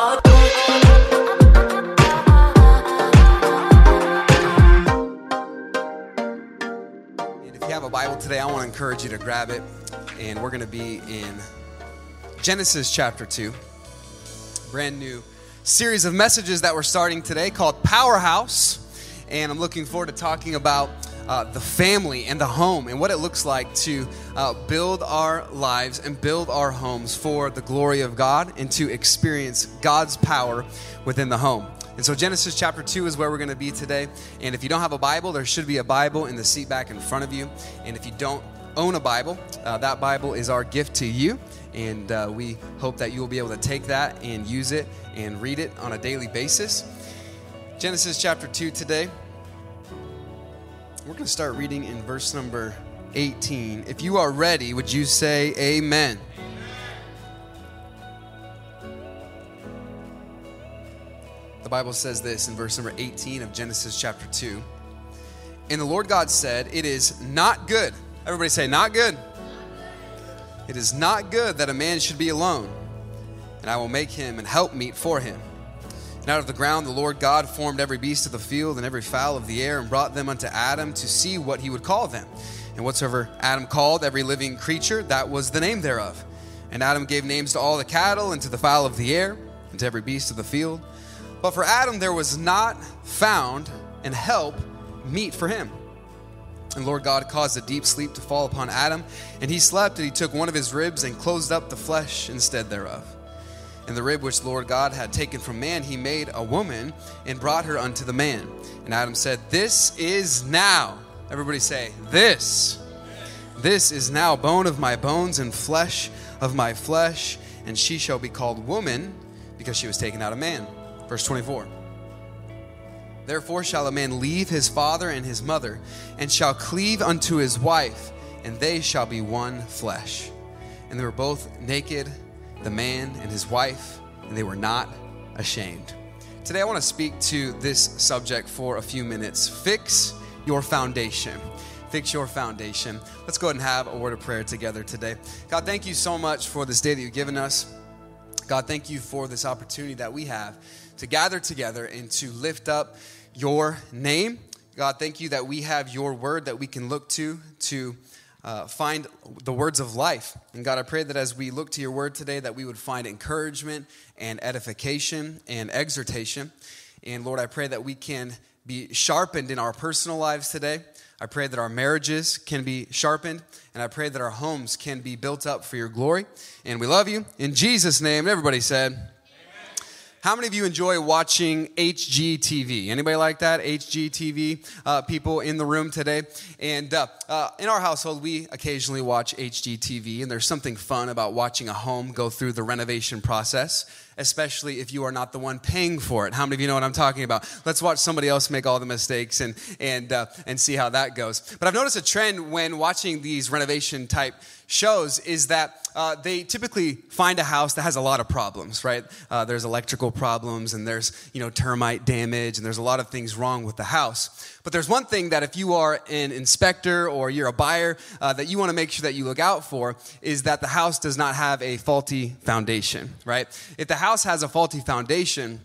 And if you have a Bible today, I want to encourage you to grab it. And we're going to be in Genesis chapter 2. Brand new series of messages that we're starting today called Powerhouse. And I'm looking forward to talking about uh, the family and the home and what it looks like to uh, build our lives and build our homes for the glory of God and to experience God's power within the home. And so, Genesis chapter 2 is where we're going to be today. And if you don't have a Bible, there should be a Bible in the seat back in front of you. And if you don't own a Bible, uh, that Bible is our gift to you. And uh, we hope that you will be able to take that and use it and read it on a daily basis. Genesis chapter 2 today. We're going to start reading in verse number 18. If you are ready, would you say amen? The Bible says this in verse number 18 of Genesis chapter 2. And the Lord God said, It is not good. Everybody say, Not good. It is not good that a man should be alone, and I will make him an helpmeet for him. And out of the ground the Lord God formed every beast of the field and every fowl of the air, and brought them unto Adam to see what he would call them. And whatsoever Adam called every living creature, that was the name thereof. And Adam gave names to all the cattle, and to the fowl of the air, and to every beast of the field. But for Adam there was not found and help meet for him. And Lord God caused a deep sleep to fall upon Adam, and he slept, and he took one of his ribs and closed up the flesh instead thereof. And the rib which the Lord God had taken from man, he made a woman and brought her unto the man. And Adam said, This is now, everybody say, This. This is now bone of my bones and flesh of my flesh, and she shall be called woman because she was taken out of man. Verse 24. Therefore shall a man leave his father and his mother, and shall cleave unto his wife, and they shall be one flesh. And they were both naked, the man and his wife, and they were not ashamed. Today I want to speak to this subject for a few minutes. Fix your foundation. Fix your foundation. Let's go ahead and have a word of prayer together today. God, thank you so much for this day that you've given us. God, thank you for this opportunity that we have to gather together and to lift up your name. God, thank you that we have your word that we can look to to uh, find the words of life. And God, I pray that as we look to your word today, that we would find encouragement and edification and exhortation. And Lord, I pray that we can be sharpened in our personal lives today. I pray that our marriages can be sharpened, and I pray that our homes can be built up for your glory. And we love you. In Jesus' name, everybody said, how many of you enjoy watching HGTV? Anybody like that? HGTV uh, people in the room today? And uh, uh, in our household, we occasionally watch HGTV, and there's something fun about watching a home go through the renovation process especially if you are not the one paying for it. How many of you know what I'm talking about? Let's watch somebody else make all the mistakes and and uh, and see how that goes. But I've noticed a trend when watching these renovation type shows is that uh, they typically find a house that has a lot of problems, right? Uh, there's electrical problems and there's you know termite damage and there's a lot of things wrong with the house. But there's one thing that if you are an inspector or you're a buyer uh, that you want to make sure that you look out for is that the house does not have a faulty foundation, right? If the house has a faulty foundation,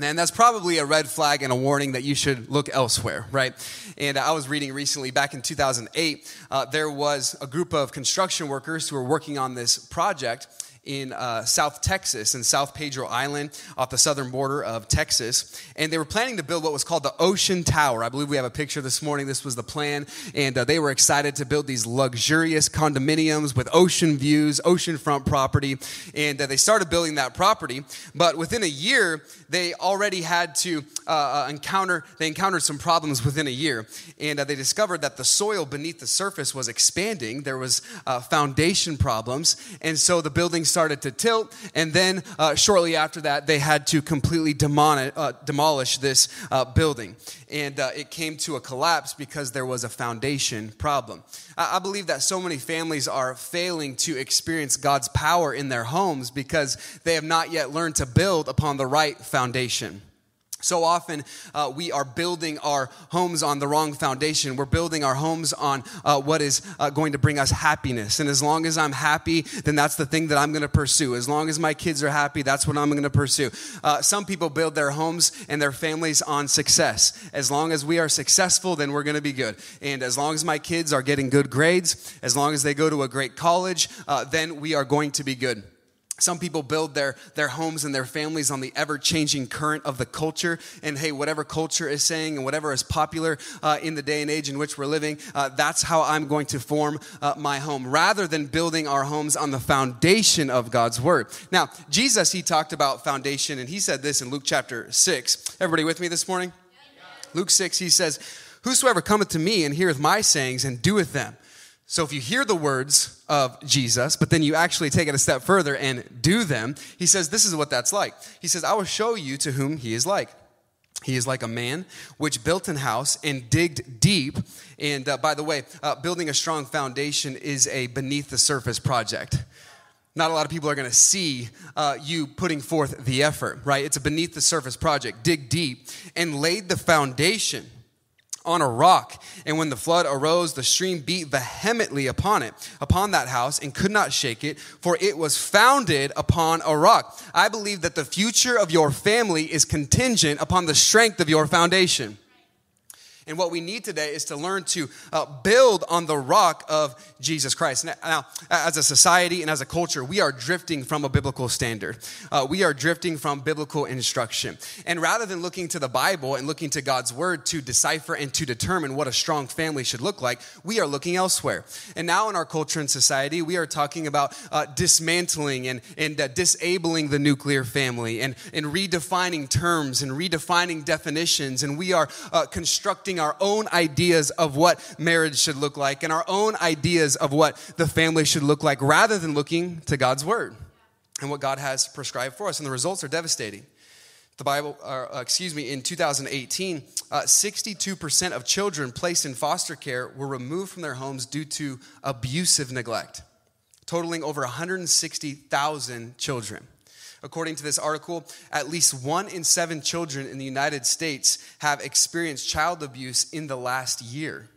and that's probably a red flag and a warning that you should look elsewhere, right? And I was reading recently, back in 2008, uh, there was a group of construction workers who were working on this project in uh, South Texas, in South Padre Island, off the southern border of Texas. And they were planning to build what was called the Ocean Tower. I believe we have a picture this morning. This was the plan. And uh, they were excited to build these luxurious condominiums with ocean views, oceanfront property. And uh, they started building that property. But within a year, they already had to uh, uh, encounter, they encountered some problems within a year. And uh, they discovered that the soil beneath the surface was expanding. There was foundation problems. And so the buildings started to tilt, and then uh, shortly after that, they had to completely uh, demolish this uh, building. And uh, it came to a collapse because there was a foundation problem. I, I believe that so many families are failing to experience God's power in their homes because they have not yet learned to build upon the right foundation. So often uh, we are building our homes on the wrong foundation. We're building our homes on uh, what is uh, going to bring us happiness. And as long as I'm happy, then that's the thing that I'm going to pursue. As long as my kids are happy, that's what I'm going to pursue. Uh, some people build their homes and their families on success. As long as we are successful, then we're going to be good. And as long as my kids are getting good grades, as long as they go to a great college, uh, then we are going to be good. Some people build their, their homes and their families on the ever changing current of the culture. And hey, whatever culture is saying and whatever is popular uh, in the day and age in which we're living, uh, that's how I'm going to form uh, my home, rather than building our homes on the foundation of God's word. Now, Jesus, he talked about foundation, and he said this in Luke chapter 6. Everybody with me this morning? Luke 6, he says, Whosoever cometh to me and heareth my sayings and doeth them, so if you hear the words of Jesus, but then you actually take it a step further and do them, he says, This is what that's like. He says, I will show you to whom he is like. He is like a man which built an house and digged deep. And uh, by the way, uh, building a strong foundation is a beneath the surface project. Not a lot of people are going to see uh, you putting forth the effort, right? It's a beneath the surface project. Dig deep and laid the foundation on a rock. And when the flood arose, the stream beat vehemently upon it, upon that house, and could not shake it, for it was founded upon a rock. I believe that the future of your family is contingent upon the strength of your foundation. And what we need today is to learn to uh, build on the rock of Jesus Christ. Now, as a society and as a culture, we are drifting from a biblical standard. Uh, we are drifting from biblical instruction. And rather than looking to the Bible and looking to God's word to decipher and to determine what a strong family should look like, we are looking elsewhere. And now in our culture and society, we are talking about uh, dismantling and, and uh, disabling the nuclear family and, and redefining terms and redefining definitions. And we are uh, our own ideas of what marriage should look like and our own ideas of what the family should look like rather than looking to God's word and what God has prescribed for us. And the results are devastating. The Bible, uh, excuse me, in 2018, uh, 62% of children placed in foster care were removed from their homes due to abusive neglect, totaling over 160,000 children. According to this article, at least one in seven children in the United States have experienced child abuse in the last year.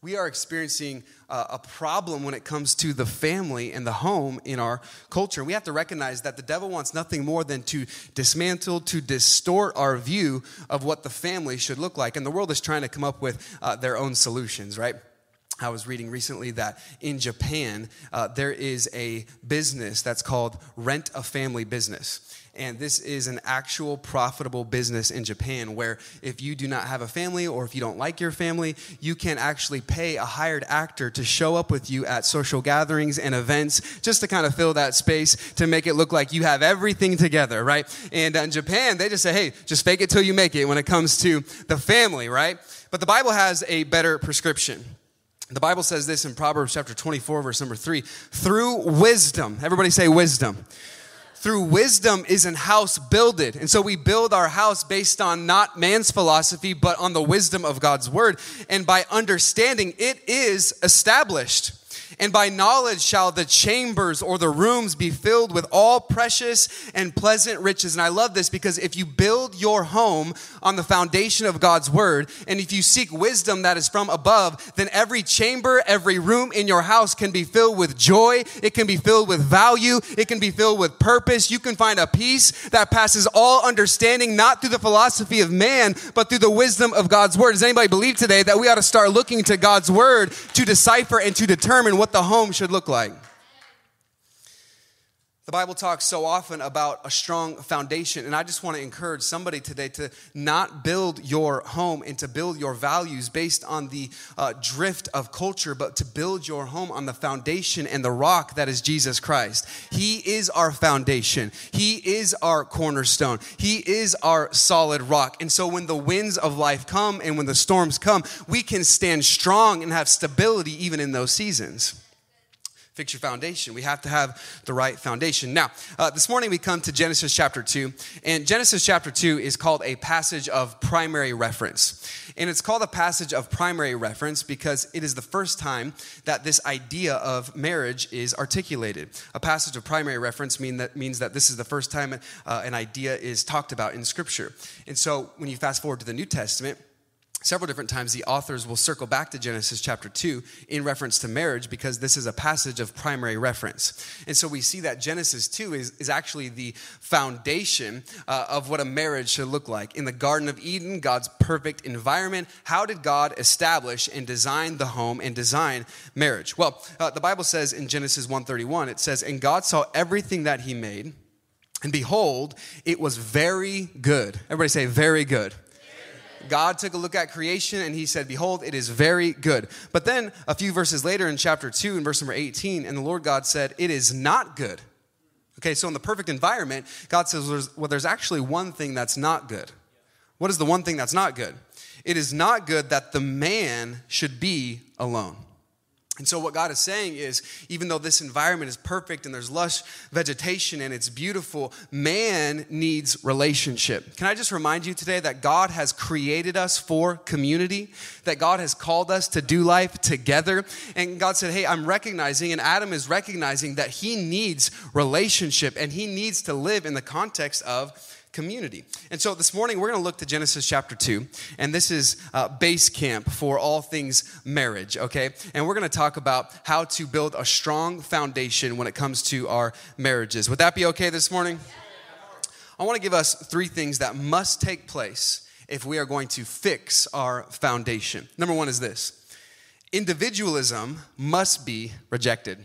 We are experiencing a problem when it comes to the family and the home in our culture. We have to recognize that the devil wants nothing more than to dismantle, to distort our view of what the family should look like. And the world is trying to come up with uh, their own solutions, right? I was reading recently that in Japan, uh, there is a business that's called Rent a Family Business. And this is an actual profitable business in Japan where if you do not have a family or if you don't like your family, you can actually pay a hired actor to show up with you at social gatherings and events just to kind of fill that space to make it look like you have everything together, right? And in Japan, they just say, hey, just fake it till you make it when it comes to the family, right? But the Bible has a better prescription. The Bible says this in Proverbs chapter 24, verse number 3 through wisdom, everybody say wisdom. Through wisdom is an house builded. And so we build our house based on not man's philosophy, but on the wisdom of God's word. And by understanding, it is established. And by knowledge shall the chambers or the rooms be filled with all precious and pleasant riches. And I love this because if you build your home on the foundation of God's word, and if you seek wisdom that is from above, then every chamber, every room in your house can be filled with joy. It can be filled with value. It can be filled with purpose. You can find a peace that passes all understanding, not through the philosophy of man, but through the wisdom of God's word. Does anybody believe today that we ought to start looking to God's word to decipher and to determine what the home should look like. The Bible talks so often about a strong foundation, and I just want to encourage somebody today to not build your home and to build your values based on the uh, drift of culture, but to build your home on the foundation and the rock that is Jesus Christ. He is our foundation, He is our cornerstone, He is our solid rock. And so when the winds of life come and when the storms come, we can stand strong and have stability even in those seasons. Fix your foundation. We have to have the right foundation. Now, uh, this morning we come to Genesis chapter 2, and Genesis chapter 2 is called a passage of primary reference. And it's called a passage of primary reference because it is the first time that this idea of marriage is articulated. A passage of primary reference mean that, means that this is the first time uh, an idea is talked about in Scripture. And so when you fast forward to the New Testament, several different times the authors will circle back to Genesis chapter 2 in reference to marriage because this is a passage of primary reference. And so we see that Genesis 2 is, is actually the foundation uh, of what a marriage should look like. In the Garden of Eden, God's perfect environment, how did God establish and design the home and design marriage? Well, uh, the Bible says in Genesis 1:31 it says, "And God saw everything that he made, and behold, it was very good." Everybody say very good. God took a look at creation and he said, Behold, it is very good. But then a few verses later in chapter 2, in verse number 18, and the Lord God said, It is not good. Okay, so in the perfect environment, God says, Well, there's actually one thing that's not good. What is the one thing that's not good? It is not good that the man should be alone. And so, what God is saying is, even though this environment is perfect and there's lush vegetation and it's beautiful, man needs relationship. Can I just remind you today that God has created us for community, that God has called us to do life together. And God said, Hey, I'm recognizing, and Adam is recognizing that he needs relationship and he needs to live in the context of community. And so this morning we're going to look to Genesis chapter 2, and this is uh, base camp for all things marriage, okay? And we're going to talk about how to build a strong foundation when it comes to our marriages. Would that be okay this morning? I want to give us three things that must take place if we are going to fix our foundation. Number one is this individualism must be rejected.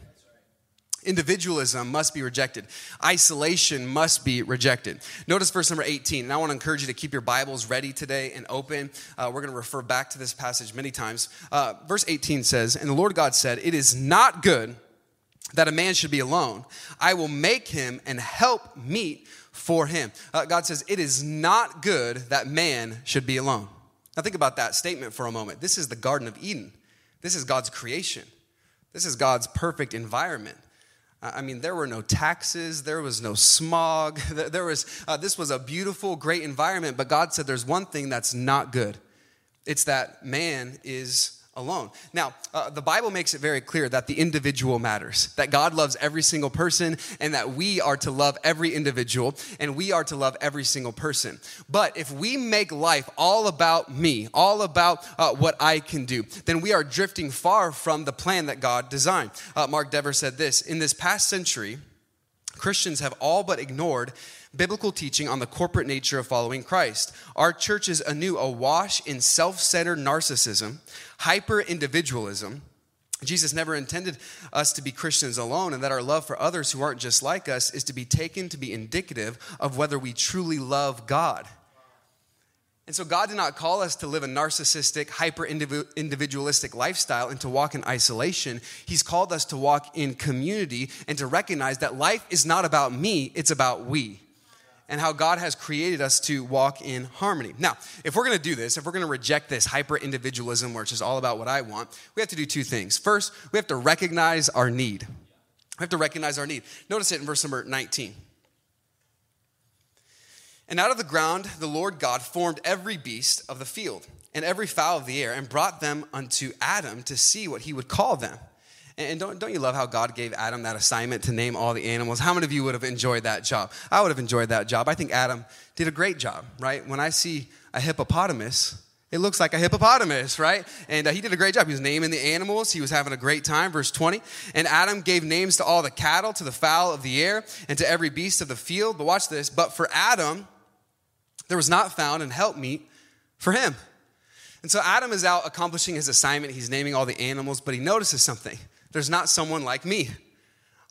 Individualism must be rejected. Isolation must be rejected. Notice verse number 18. And I want to encourage you to keep your Bibles ready today and open. Uh, we're going to refer back to this passage many times. Uh, verse 18 says, And the Lord God said, It is not good that a man should be alone. I will make him and help meet for him. Uh, God says, It is not good that man should be alone. Now, think about that statement for a moment. This is the Garden of Eden, this is God's creation, this is God's perfect environment. I mean, there were no taxes, there was no smog. There was, uh, this was a beautiful, great environment, but God said there's one thing that's not good it's that man is alone. Now, uh, the Bible makes it very clear that the individual matters, that God loves every single person, and that we are to love every individual, and we are to love every single person. But if we make life all about me, all about uh, what I can do, then we are drifting far from the plan that God designed. Uh, Mark Dever said this In this past century, Christians have all but ignored biblical teaching on the corporate nature of following Christ. Our church is anew awash in self centered narcissism, hyper individualism. Jesus never intended us to be Christians alone, and that our love for others who aren't just like us is to be taken to be indicative of whether we truly love God. And so, God did not call us to live a narcissistic, hyper individualistic lifestyle and to walk in isolation. He's called us to walk in community and to recognize that life is not about me, it's about we and how God has created us to walk in harmony. Now, if we're to do this, if we're to reject this hyper individualism, which is all about what I want, we have to do two things. First, we have to recognize our need. We have to recognize our need. Notice it in verse number 19. And out of the ground the Lord God formed every beast of the field and every fowl of the air and brought them unto Adam to see what he would call them. And don't, don't you love how God gave Adam that assignment to name all the animals? How many of you would have enjoyed that job? I would have enjoyed that job. I think Adam did a great job, right? When I see a hippopotamus, it looks like a hippopotamus, right? And uh, he did a great job. He was naming the animals. He was having a great time. Verse 20. And Adam gave names to all the cattle, to the fowl of the air, and to every beast of the field. But watch this. But for Adam, there was not found an helpmeet for him. And so Adam is out accomplishing his assignment. He's naming all the animals, but he notices something. There's not someone like me.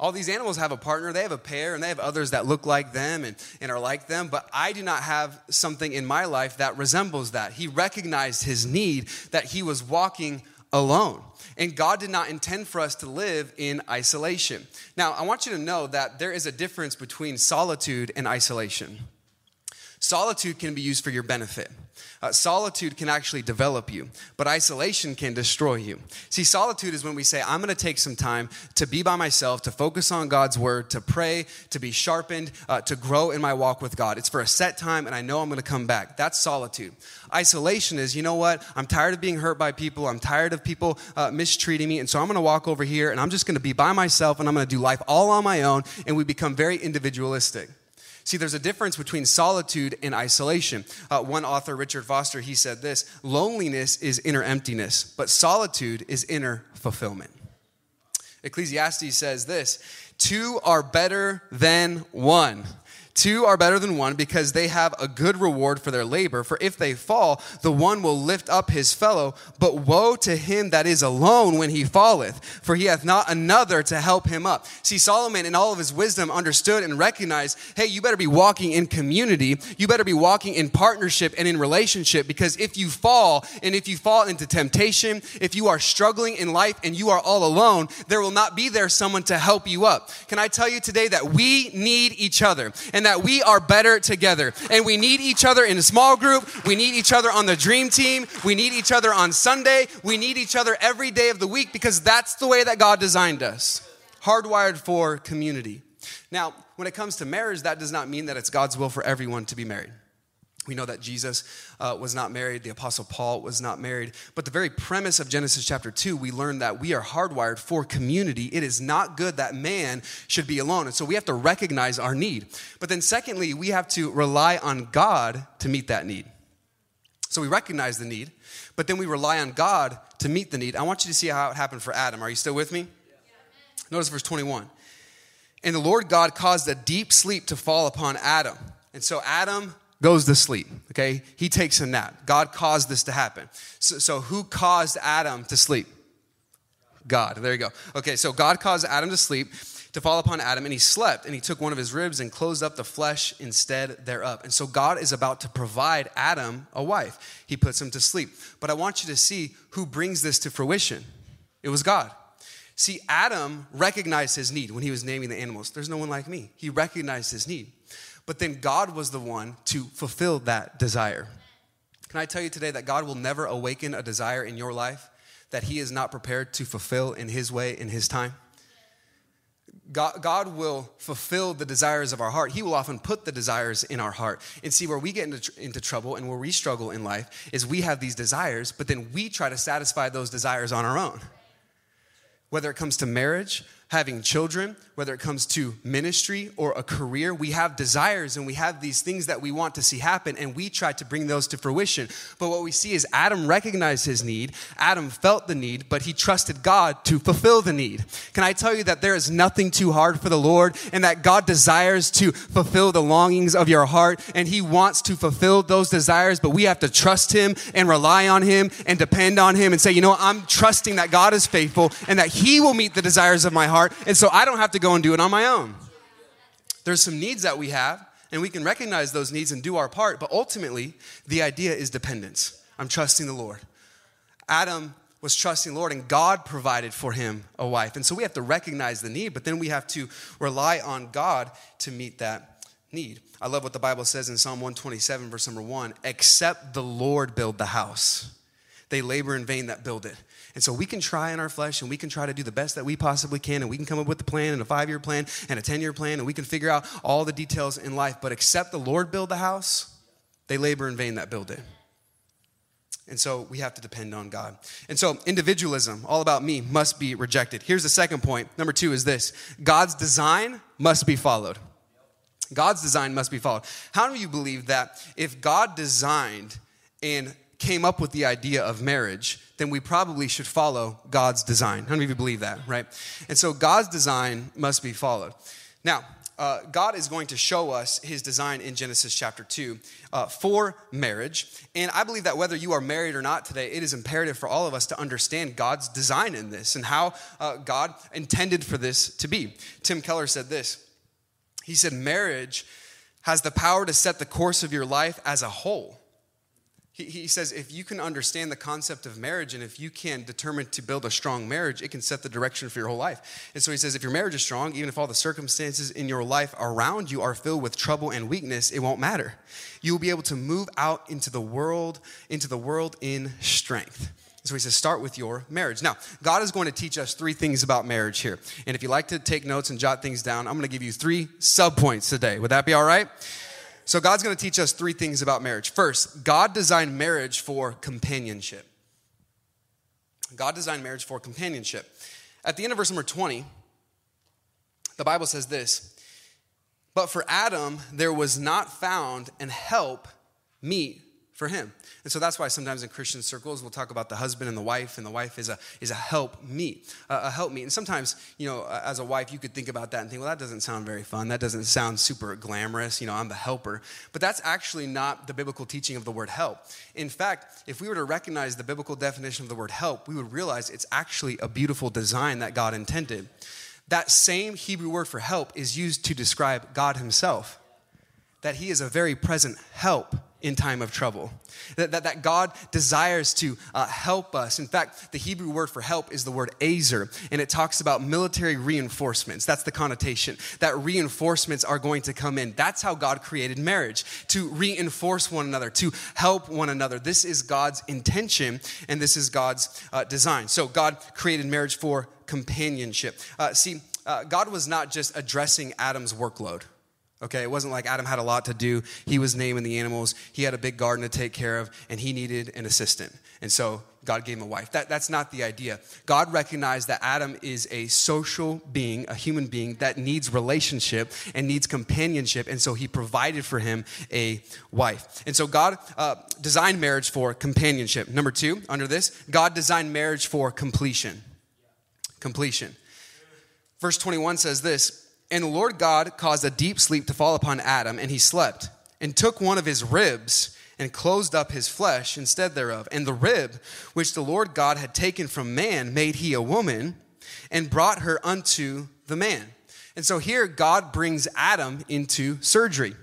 All these animals have a partner, they have a pair, and they have others that look like them and, and are like them, but I do not have something in my life that resembles that. He recognized his need that he was walking alone. And God did not intend for us to live in isolation. Now, I want you to know that there is a difference between solitude and isolation. Solitude can be used for your benefit. Uh, solitude can actually develop you, but isolation can destroy you. See, solitude is when we say, I'm going to take some time to be by myself, to focus on God's word, to pray, to be sharpened, uh, to grow in my walk with God. It's for a set time, and I know I'm going to come back. That's solitude. Isolation is, you know what? I'm tired of being hurt by people. I'm tired of people uh, mistreating me, and so I'm going to walk over here and I'm just going to be by myself and I'm going to do life all on my own, and we become very individualistic. See, there's a difference between solitude and isolation. Uh, one author, Richard Foster, he said this loneliness is inner emptiness, but solitude is inner fulfillment. Ecclesiastes says this two are better than one. Two are better than one because they have a good reward for their labor. For if they fall, the one will lift up his fellow. But woe to him that is alone when he falleth, for he hath not another to help him up. See, Solomon, in all of his wisdom, understood and recognized hey, you better be walking in community. You better be walking in partnership and in relationship because if you fall and if you fall into temptation, if you are struggling in life and you are all alone, there will not be there someone to help you up. Can I tell you today that we need each other? And that we are better together. And we need each other in a small group. We need each other on the dream team. We need each other on Sunday. We need each other every day of the week because that's the way that God designed us. Hardwired for community. Now, when it comes to marriage, that does not mean that it's God's will for everyone to be married. We know that Jesus uh, was not married, the Apostle Paul was not married. But the very premise of Genesis chapter 2, we learn that we are hardwired for community. It is not good that man should be alone. And so we have to recognize our need. But then, secondly, we have to rely on God to meet that need. So we recognize the need, but then we rely on God to meet the need. I want you to see how it happened for Adam. Are you still with me? Notice verse 21. And the Lord God caused a deep sleep to fall upon Adam. And so Adam goes to sleep. Okay, he takes a nap. God caused this to happen. So, so who caused Adam to sleep? God. There you go. Okay, so God caused Adam to sleep to fall upon Adam, and he slept, and he took one of his ribs and closed up the flesh instead thereof. And so God is about to provide Adam a wife. He puts him to sleep. But I want you to see who brings this to fruition. It was God. See, Adam recognized his need when he was naming the animals. There's no one like me. He recognized his need. But then God was the one to fulfill that desire. Can I tell you today that God will never awaken a desire in your life that He is not prepared to fulfill in His way, in His time? God, God, will fulfill the desires of our heart. He will often put the desires in our heart. And see, where we get into, into trouble and where we struggle in life is we have these desires, but then we try to satisfy those desires on our own. Whether it comes to marriage, having children, whether it comes to ministry or a career, we have desires and we have these things that we want to see happen, and we try to bring those to fruition. But what we see is Adam recognized his need, Adam felt the need, but he trusted God to fulfill the need. Can I tell you that there is nothing too hard for the Lord, and that God desires to fulfill the longings of your heart, and he wants to fulfill those desires, but we have to trust him and rely on him and depend on him and say, you know, I'm trusting that God is faithful and that he will meet the desires of my heart heart, and so I don't have to go and do it on my own. There's some needs that we have, and we can recognize those needs and do our part, but ultimately, the idea is dependence. I'm trusting the Lord. Adam was trusting the Lord, and God provided for him a wife. And so we have to recognize the need, but then we have to rely on God to meet that need. I love what the Bible says in Psalm 127, verse number one except the Lord build the house, they labor in vain that build it. And so we can try in our flesh and we can try to do the best that we possibly can and we can come up with a plan and a five year plan and a 10 year plan and we can figure out all the details in life. But except the Lord build the house, they labor in vain that build it. And so we have to depend on God. And so individualism, all about me, must be rejected. Here's the second point. Number two is this God's design must be followed. God's design must be followed. How do you believe that if God designed and came up with the idea of marriage, then we probably should follow God's design. How many of you believe that, right? And so God's design must be followed. Now, uh, God is going to show us his design in Genesis chapter 2 uh, for marriage. And I believe that whether you are married or not today, it is imperative for all of us to understand God's design in this and how uh, God intended for this to be. Tim Keller said this He said, Marriage has the power to set the course of your life as a whole. He, he says if you can understand the concept of marriage and if you can determine to build a strong marriage, it can set the direction for your whole life. And so he says if your marriage is strong, even if all the circumstances in your life around you are filled with trouble and weakness, it won't matter. You will be able to move out into the world, into the world in strength. So he says, start with your marriage. Now, God is going to teach us three things about marriage here. And if you like to take notes and jot things down, I'm going to give you three sub points today. Would that be all right? So, God's going to teach us three things about marriage. First, God designed marriage for companionship. God designed marriage for companionship. At the end of verse number 20, the Bible says this But for Adam, there was not found an help meet for him. And so that's why sometimes in Christian circles we'll talk about the husband and the wife, and the wife is a is a help meet, a help meet. And sometimes you know, as a wife, you could think about that and think, well, that doesn't sound very fun. That doesn't sound super glamorous. You know, I'm the helper. But that's actually not the biblical teaching of the word help. In fact, if we were to recognize the biblical definition of the word help, we would realize it's actually a beautiful design that God intended. That same Hebrew word for help is used to describe God Himself. That He is a very present help in time of trouble. That, that, that God desires to uh, help us. In fact, the Hebrew word for help is the word azer, and it talks about military reinforcements. That's the connotation. That reinforcements are going to come in. That's how God created marriage to reinforce one another, to help one another. This is God's intention, and this is God's uh, design. So, God created marriage for companionship. Uh, see, uh, God was not just addressing Adam's workload. Okay, it wasn't like Adam had a lot to do. He was naming the animals. He had a big garden to take care of, and he needed an assistant. And so God gave him a wife. That, that's not the idea. God recognized that Adam is a social being, a human being that needs relationship and needs companionship. And so he provided for him a wife. And so God uh, designed marriage for companionship. Number two, under this, God designed marriage for completion. Completion. Verse 21 says this and the Lord God caused a deep sleep to fall upon Adam, and he slept, and took one of his ribs, and closed up his flesh instead thereof. And the rib which the Lord God had taken from man made he a woman, and brought her unto the man. And so here, God brings Adam into surgery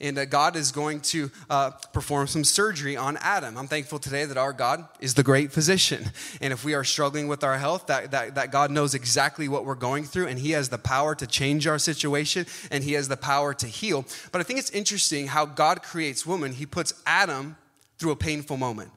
and uh, God is going to uh, perform some surgery on Adam. I'm thankful today that our God is the great physician. And if we are struggling with our health, that, that, that God knows exactly what we're going through, and He has the power to change our situation, and He has the power to heal. But I think it's interesting how God creates woman. He puts Adam through a painful moment.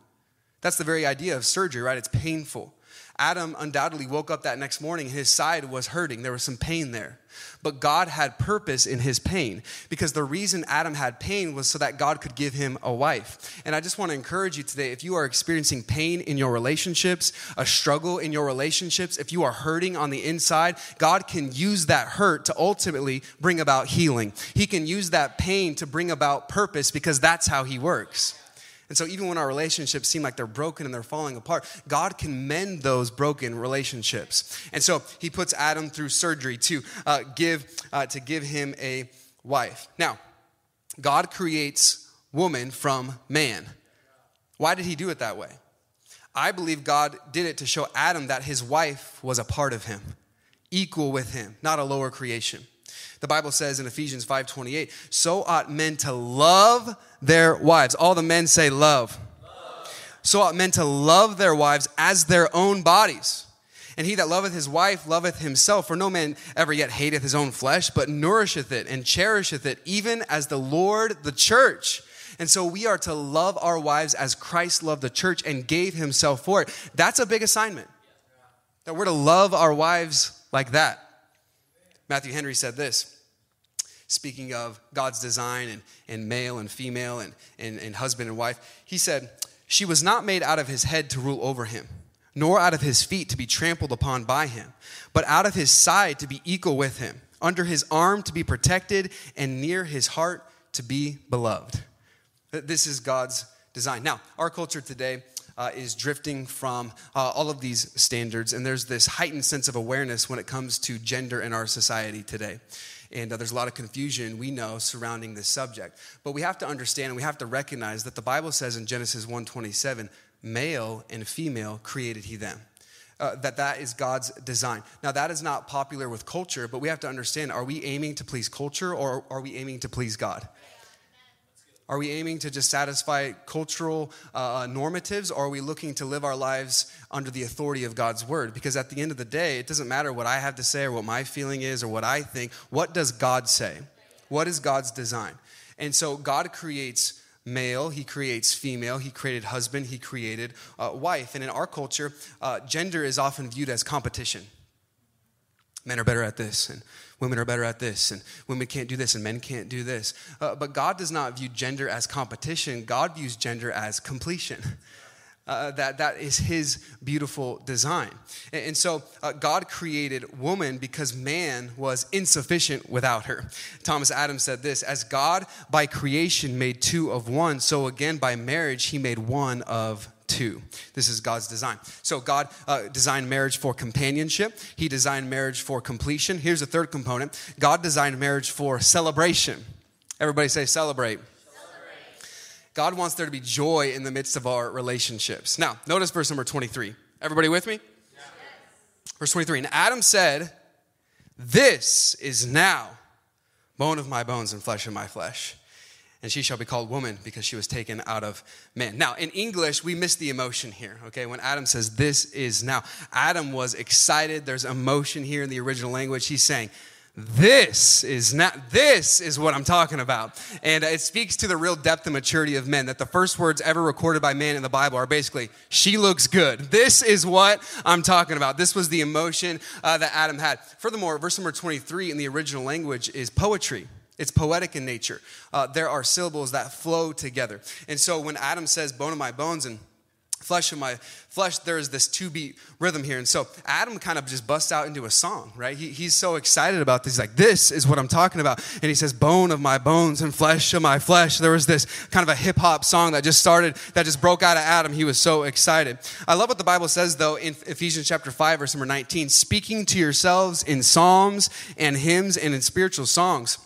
That's the very idea of surgery, right? It's painful. Adam undoubtedly woke up that next morning, and his side was hurting. There was some pain there. But God had purpose in his pain because the reason Adam had pain was so that God could give him a wife. And I just want to encourage you today if you are experiencing pain in your relationships, a struggle in your relationships, if you are hurting on the inside, God can use that hurt to ultimately bring about healing. He can use that pain to bring about purpose because that's how he works. And so, even when our relationships seem like they're broken and they're falling apart, God can mend those broken relationships. And so, He puts Adam through surgery to uh, give uh, to give him a wife. Now, God creates woman from man. Why did He do it that way? I believe God did it to show Adam that his wife was a part of him, equal with him, not a lower creation. The Bible says in Ephesians 5:28, "So ought men to love their wives." All the men say love. love. So ought men to love their wives as their own bodies. And he that loveth his wife loveth himself. For no man ever yet hateth his own flesh, but nourisheth it and cherisheth it, even as the Lord the church. And so we are to love our wives as Christ loved the church and gave himself for it. That's a big assignment. That we're to love our wives like that. Matthew Henry said this speaking of God's design and, and male and female and, and, and husband and wife. He said, She was not made out of his head to rule over him, nor out of his feet to be trampled upon by him, but out of his side to be equal with him, under his arm to be protected, and near his heart to be beloved. This is God's design. Now, our culture today, uh, is drifting from uh, all of these standards, and there's this heightened sense of awareness when it comes to gender in our society today. And uh, there's a lot of confusion we know surrounding this subject. But we have to understand and we have to recognize that the Bible says in Genesis 1:27, male and female created he them. Uh, that that is God's design. Now that is not popular with culture, but we have to understand: Are we aiming to please culture, or are we aiming to please God? Are we aiming to just satisfy cultural uh, normatives, or are we looking to live our lives under the authority of God's word? Because at the end of the day, it doesn't matter what I have to say or what my feeling is or what I think. What does God say? What is God's design? And so God creates male, he creates female, he created husband, he created uh, wife. And in our culture, uh, gender is often viewed as competition. Men are better at this, and women are better at this, and women can't do this, and men can't do this. Uh, but God does not view gender as competition, God views gender as completion. Uh, that that is his beautiful design and, and so uh, god created woman because man was insufficient without her thomas adams said this as god by creation made two of one so again by marriage he made one of two. This is God's design. So, God uh, designed marriage for companionship, He designed marriage for completion. Here's a third component God designed marriage for celebration. Everybody say, celebrate. God wants there to be joy in the midst of our relationships. Now, notice verse number 23. Everybody with me? Verse 23. And Adam said, This is now bone of my bones and flesh of my flesh and she shall be called woman because she was taken out of man. Now, in English, we miss the emotion here, okay? When Adam says, This is now, Adam was excited. There's emotion here in the original language. He's saying, this is not this is what i'm talking about and it speaks to the real depth and maturity of men that the first words ever recorded by man in the bible are basically she looks good this is what i'm talking about this was the emotion uh, that adam had furthermore verse number 23 in the original language is poetry it's poetic in nature. Uh, there are syllables that flow together. And so when Adam says, bone of my bones and flesh of my flesh, there is this two beat rhythm here. And so Adam kind of just busts out into a song, right? He, he's so excited about this. He's like, this is what I'm talking about. And he says, bone of my bones and flesh of my flesh. There was this kind of a hip hop song that just started, that just broke out of Adam. He was so excited. I love what the Bible says, though, in Ephesians chapter 5, verse number 19 speaking to yourselves in psalms and hymns and in spiritual songs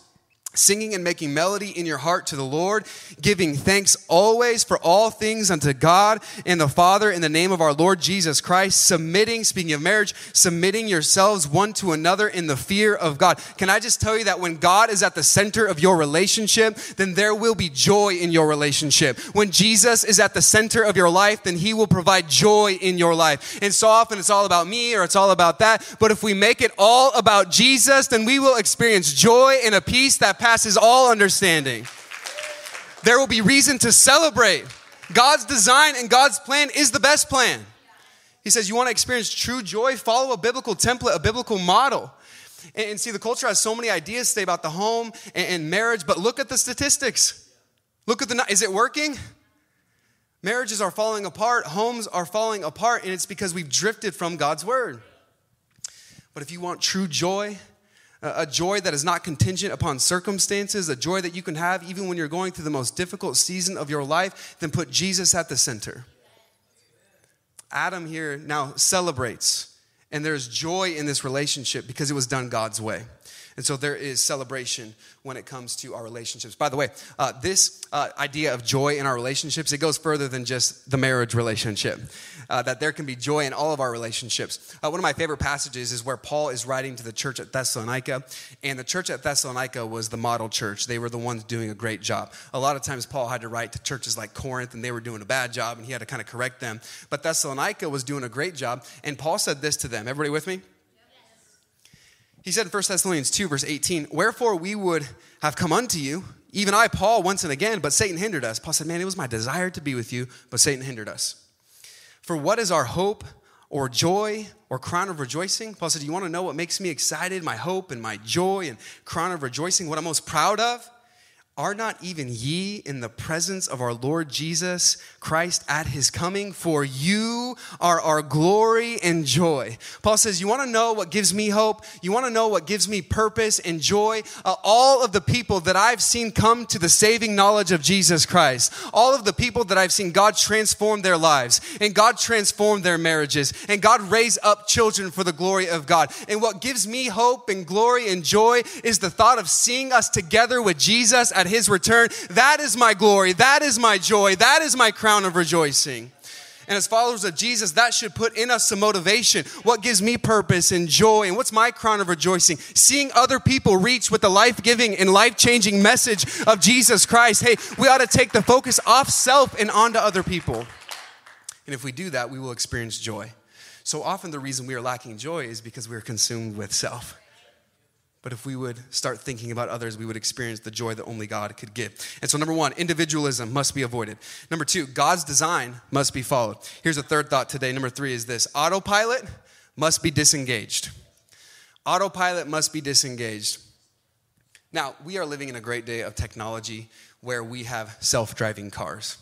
singing and making melody in your heart to the Lord, giving thanks always for all things unto God and the Father in the name of our Lord Jesus Christ, submitting, speaking of marriage, submitting yourselves one to another in the fear of God. Can I just tell you that when God is at the center of your relationship, then there will be joy in your relationship. When Jesus is at the center of your life, then he will provide joy in your life. And so often it's all about me or it's all about that. But if we make it all about Jesus, then we will experience joy and a peace that passes all understanding. There will be reason to celebrate. God's design and God's plan is the best plan. He says, You want to experience true joy? Follow a biblical template, a biblical model. And, and see, the culture has so many ideas today about the home and, and marriage, but look at the statistics. Look at the, is it working? Marriages are falling apart, homes are falling apart, and it's because we've drifted from God's word. But if you want true joy, a joy that is not contingent upon circumstances, a joy that you can have even when you're going through the most difficult season of your life, then put Jesus at the center. Adam here now celebrates, and there's joy in this relationship because it was done God's way. And so there is celebration when it comes to our relationships. By the way, uh, this uh, idea of joy in our relationships, it goes further than just the marriage relationship. Uh, that there can be joy in all of our relationships. Uh, one of my favorite passages is where Paul is writing to the church at Thessalonica, and the church at Thessalonica was the model church. They were the ones doing a great job. A lot of times, Paul had to write to churches like Corinth, and they were doing a bad job, and he had to kind of correct them. But Thessalonica was doing a great job, and Paul said this to them. Everybody with me? He said in 1 Thessalonians 2, verse 18, Wherefore we would have come unto you, even I, Paul, once and again, but Satan hindered us. Paul said, Man, it was my desire to be with you, but Satan hindered us. For what is our hope or joy or crown of rejoicing? Paul said, Do you want to know what makes me excited, my hope and my joy and crown of rejoicing, what I'm most proud of? Are not even ye in the presence of our Lord Jesus Christ at his coming? For you are our glory and joy. Paul says, You want to know what gives me hope? You want to know what gives me purpose and joy? Uh, all of the people that I've seen come to the saving knowledge of Jesus Christ, all of the people that I've seen God transform their lives, and God transform their marriages, and God raise up children for the glory of God. And what gives me hope and glory and joy is the thought of seeing us together with Jesus at at his return. That is my glory. That is my joy. That is my crown of rejoicing. And as followers of Jesus, that should put in us some motivation. What gives me purpose and joy? And what's my crown of rejoicing? Seeing other people reach with the life giving and life changing message of Jesus Christ. Hey, we ought to take the focus off self and onto other people. And if we do that, we will experience joy. So often, the reason we are lacking joy is because we are consumed with self. But if we would start thinking about others, we would experience the joy that only God could give. And so, number one, individualism must be avoided. Number two, God's design must be followed. Here's a third thought today. Number three is this autopilot must be disengaged. Autopilot must be disengaged. Now, we are living in a great day of technology where we have self driving cars.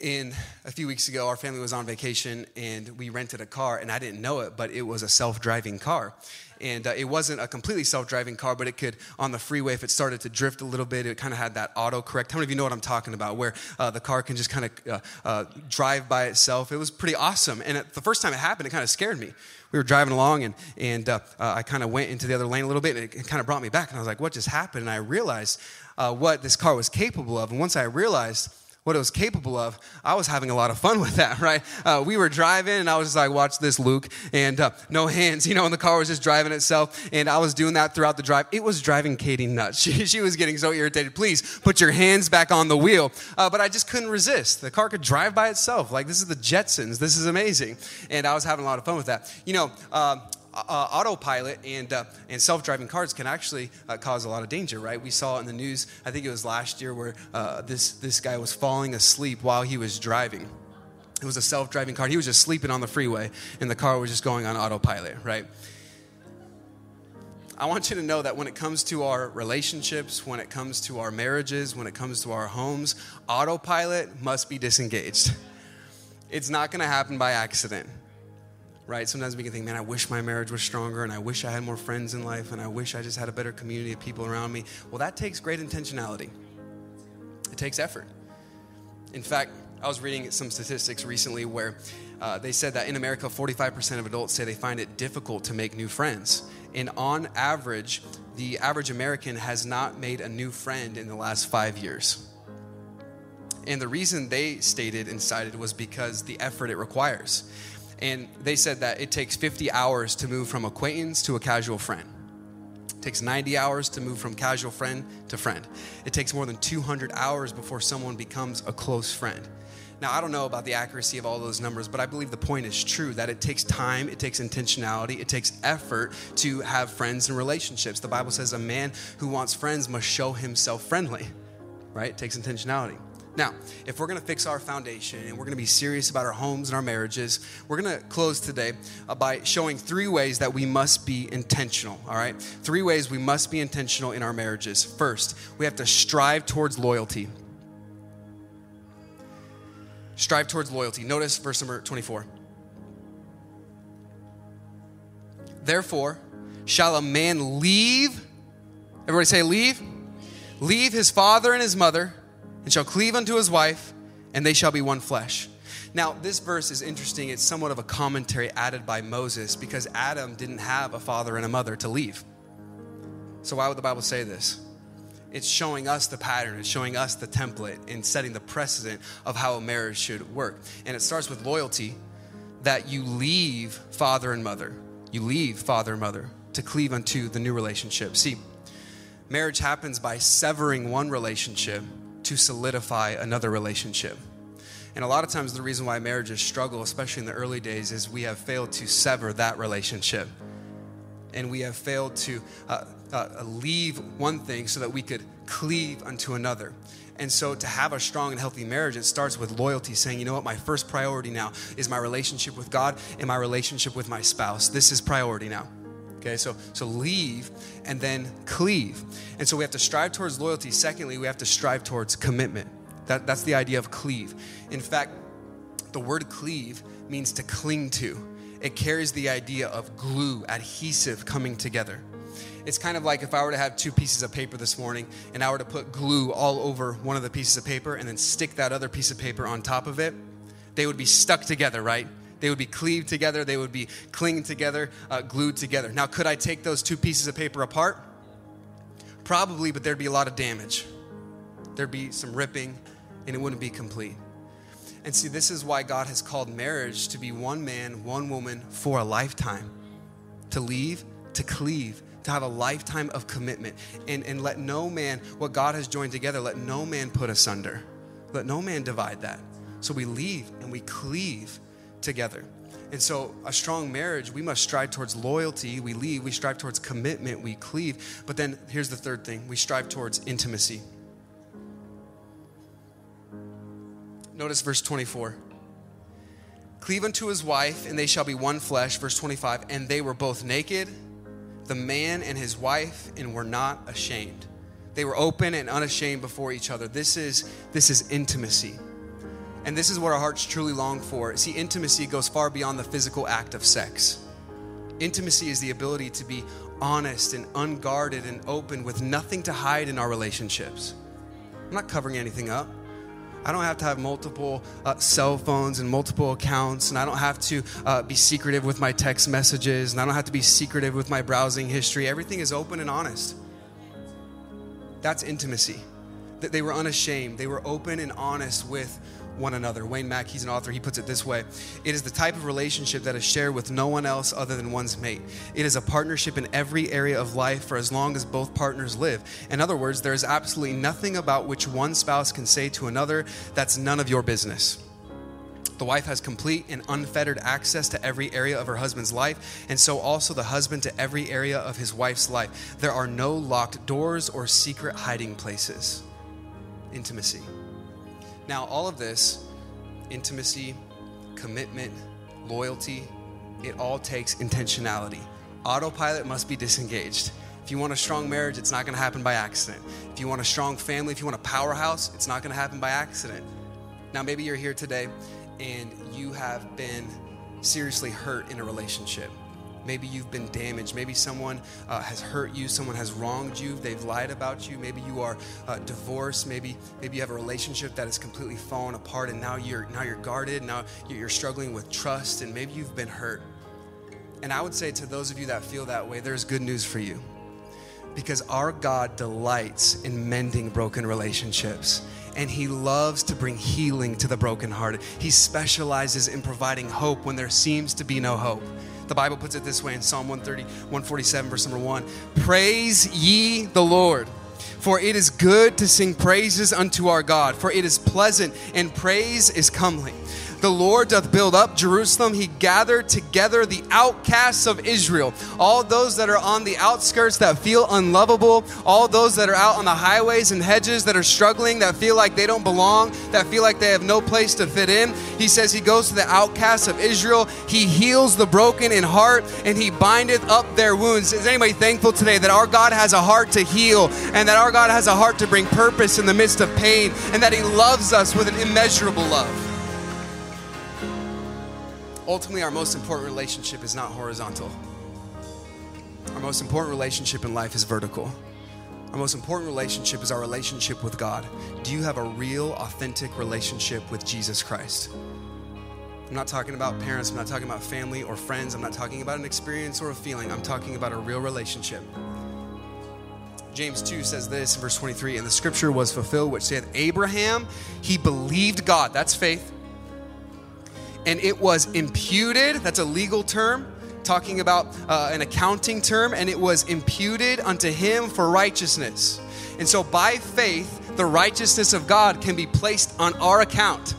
In a few weeks ago, our family was on vacation and we rented a car, and I didn't know it, but it was a self driving car. And uh, it wasn't a completely self-driving car but it could on the freeway if it started to drift a little bit it kind of had that auto correct how many of you know what i'm talking about where uh, the car can just kind of uh, uh, drive by itself? It was pretty awesome and the first time it happened it kind of scared me. We were driving along and, and uh, uh, i kind of went into the other lane a little bit and it, it kind of brought me back and i was like what just happened? And i realized what this car was capable of and once i realized what it was capable of, I was having a lot of fun with that, right? Uh, we were driving, and I was just like, watch this, Luke, and uh, no hands, you know, and the car was just driving itself, and I was doing that throughout the drive. It was driving Katie nuts. She, she was getting so irritated. Please put your hands back on the wheel. Uh, but I just couldn't resist. The car could drive by itself. Like, this is the Jetsons. This is amazing. And I was having a lot of fun with that. You know, uh, uh, autopilot and, uh, and self driving cars can actually uh, cause a lot of danger, right? We saw in the news, I think it was last year, where uh, this, this guy was falling asleep while he was driving. It was a self driving car. He was just sleeping on the freeway, and the car was just going on autopilot, right? I want you to know that when it comes to our relationships, when it comes to our marriages, when it comes to our homes, autopilot must be disengaged. It's not going to happen by accident right? Sometimes we can think, man, I wish my marriage was stronger and I wish I had more friends in life and I wish I just had a better community of people around me. Well, that takes great intentionality, it takes effort. In fact, I was reading some statistics recently where uh, they said that in America, 45% of adults say they find it difficult to make new friends. And on average, the average American has not made a new friend in the last five years. And the reason they stated and cited was because the effort it requires. And they said that it takes 50 hours to move from acquaintance to a casual friend. It takes 90 hours to move from casual friend to friend. It takes more than 200 hours before someone becomes a close friend. Now, I don't know about the accuracy of all those numbers, but I believe the point is true that it takes time, it takes intentionality, it takes effort to have friends and relationships. The Bible says a man who wants friends must show himself friendly, right? It takes intentionality. Now, if we're going to fix our foundation and we're going to be serious about our homes and our marriages, we're going to close today uh, by showing three ways that we must be intentional, all right? Three ways we must be intentional in our marriages. First, we have to strive towards loyalty. Strive towards loyalty. Notice verse number 24. Therefore, shall a man leave, everybody say, leave? Leave his father and his mother and shall cleave unto his wife, and they shall be one flesh. Now, this verse is interesting. It's somewhat of a commentary added by Moses because Adam didn't have a father and a mother to leave. So, why would the Bible say this? It's showing us the pattern, it's showing us the template, and setting the precedent of how a marriage should work. And it starts with loyalty that you leave father and mother. You leave father and mother to cleave unto the new relationship. See, marriage happens by severing one relationship to solidify another relationship. And a lot of times, the reason why marriages struggle, especially in the early days, is we have failed to sever that relationship. And we have failed to uh, uh, leave one thing so that we could cleave unto another. And so, to have a strong and healthy marriage, it starts with loyalty, saying, you know what, my first priority now is my relationship with God and my relationship with my spouse. This is priority now. Okay, so so leave and then cleave. And so we have to strive towards loyalty. Secondly, we have to strive towards commitment. That, that's the idea of cleave. In fact, the word cleave means to cling to. It carries the idea of glue, adhesive coming together. It's kind of like if I were to have two pieces of paper this morning and I were to put glue all over one of the pieces of paper and then stick that other piece of paper on top of it, they would be stuck together, right? They would be cleaved together, they would be clinging together, uh, glued together. Now, could I take those two pieces of paper apart? Probably, but there'd be a lot of damage. There'd be some ripping, and it wouldn't be complete. And see, this is why God has called marriage to be one man, one woman for a lifetime. To leave, to cleave, to have a lifetime of commitment. And, and let no man, what God has joined together, let no man put asunder. Let no man divide that. So we leave and we cleave together. And so, a strong marriage, we must strive towards loyalty. We leave, we strive towards commitment, we cleave. But then here's the third thing we strive towards intimacy. Notice verse 24. Cleave unto his wife, and they shall be one flesh. Verse 25. And they were both naked, the man and his wife, and were not ashamed. They were open and unashamed before each other. This is, this is intimacy. And this is what our hearts truly long for. See, intimacy goes far beyond the physical act of sex. Intimacy is the ability to be honest and unguarded and open with nothing to hide in our relationships. I'm not covering anything up. I don't have to have multiple uh, cell phones and multiple accounts, and I don't have to uh, be secretive with my text messages, and I don't have to be secretive with my browsing history. Everything is open and honest. That's intimacy. That they were unashamed, they were open and honest with one another. Wayne Mack, he's an author, he puts it this way It is the type of relationship that is shared with no one else other than one's mate. It is a partnership in every area of life for as long as both partners live. In other words, there is absolutely nothing about which one spouse can say to another, that's none of your business. The wife has complete and unfettered access to every area of her husband's life, and so also the husband to every area of his wife's life. There are no locked doors or secret hiding places. Intimacy. Now, all of this intimacy, commitment, loyalty it all takes intentionality. Autopilot must be disengaged. If you want a strong marriage, it's not going to happen by accident. If you want a strong family, if you want a powerhouse, it's not going to happen by accident. Now, maybe you're here today and you have been seriously hurt in a relationship. Maybe you've been damaged. Maybe someone uh, has hurt you. Someone has wronged you. They've lied about you. Maybe you are uh, divorced. Maybe maybe you have a relationship that has completely fallen apart, and now you're now you're guarded. Now you're struggling with trust, and maybe you've been hurt. And I would say to those of you that feel that way, there's good news for you. Because our God delights in mending broken relationships and he loves to bring healing to the brokenhearted. He specializes in providing hope when there seems to be no hope. The Bible puts it this way in Psalm 130, 147, verse number one Praise ye the Lord. For it is good to sing praises unto our God, for it is pleasant, and praise is comely. The Lord doth build up Jerusalem. He gathered together the outcasts of Israel. All those that are on the outskirts that feel unlovable, all those that are out on the highways and hedges that are struggling, that feel like they don't belong, that feel like they have no place to fit in. He says he goes to the outcasts of Israel. He heals the broken in heart and he bindeth up their wounds. Is anybody thankful today that our God has a heart to heal and that our God has a heart to bring purpose in the midst of pain and that he loves us with an immeasurable love? Ultimately, our most important relationship is not horizontal. Our most important relationship in life is vertical. Our most important relationship is our relationship with God. Do you have a real, authentic relationship with Jesus Christ? I'm not talking about parents, I'm not talking about family or friends, I'm not talking about an experience or a feeling, I'm talking about a real relationship. James 2 says this in verse 23 And the scripture was fulfilled, which said, Abraham, he believed God. That's faith and it was imputed. That's a legal term, talking about uh, an accounting term, and it was imputed unto him for righteousness. And so by faith, the righteousness of God can be placed on our account.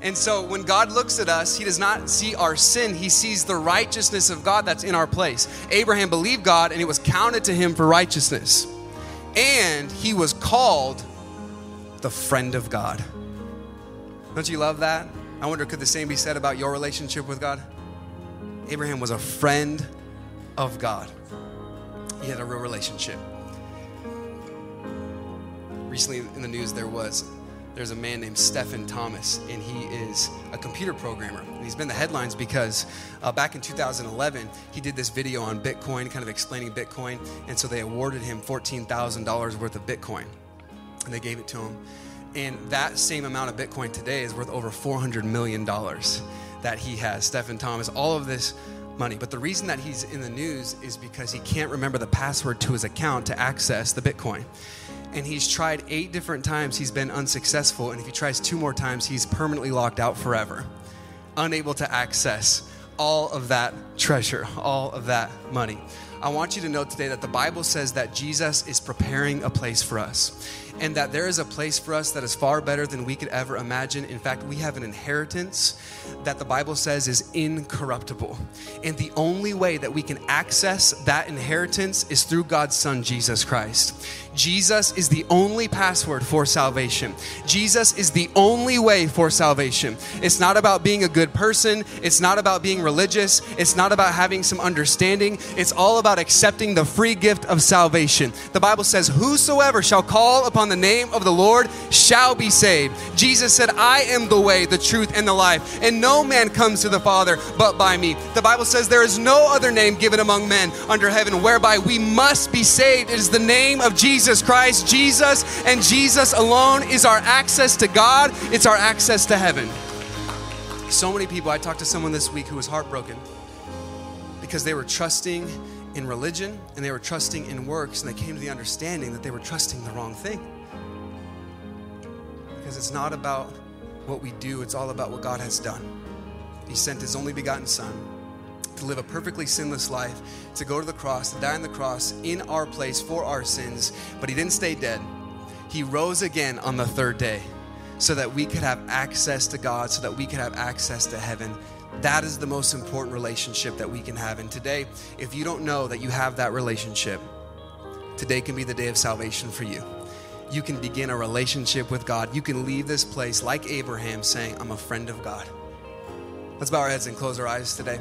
And so when God looks at us, he does not see our sin, he sees the righteousness of God that's in our place. Abraham believed God, and it was counted to him for righteousness. And he was called the friend of God. Don't you love that? I wonder, could the same be said about your relationship with God? Abraham was a friend of God, he had a real relationship. Recently in the news, there was there's a man named Stephen Thomas, and he is a computer programmer. And he's been the headlines because uh, back in 2011, he did this video on Bitcoin, kind of explaining Bitcoin, and so they awarded him $14,000 worth of Bitcoin, and they gave it to him. And that same amount of Bitcoin today is worth over $400 million that he has. Stephen Thomas, all of this money. But the reason that he's in the news is because he can't remember the password to his account to access the Bitcoin. and he's tried eight different times, he's been unsuccessful. And if he tries two more times, he's permanently locked out forever, unable to access all of that treasure, all of that money. I want you to know today that the Bible says that Jesus is preparing a place for us and that there is a place for us that is far better than we could ever imagine. In fact, we have an inheritance that the Bible says is incorruptible. And the only way that we can access that inheritance is through God's Son, Jesus Christ. Jesus is the only password for salvation. Jesus is the only way for salvation. It's not about being a good person, it's not about being religious, it's not about having some understanding. It's all about accepting the free gift of salvation. The Bible says, Whosoever shall call upon the name of the Lord shall be saved. Jesus said, I am the way, the truth, and the life, and no man comes to the Father but by me. The Bible says, There is no other name given among men under heaven whereby we must be saved. It is the name of Jesus. Jesus Christ. Jesus and Jesus alone is our access to God, it's our access to heaven. So many people, I talked to someone this week who was heartbroken because they were trusting in religion and they were trusting in works, and they came to the understanding that they were trusting the wrong thing. Because it's not about what we do, it's all about what God has done. He sent His only begotten Son to live a perfectly sinless life, to go to the cross, to die on the cross in our place for our sins. But he didn't stay dead. He rose again on the third day so that we could have access to God, so that we could have access to heaven. That is the most important relationship that we can have. And today, if you don't know that you have that relationship, today can be the day of salvation for you. You can begin a relationship with God. You can leave this place like Abraham saying, I'm a friend of God. Let's bow our heads and close our eyes today.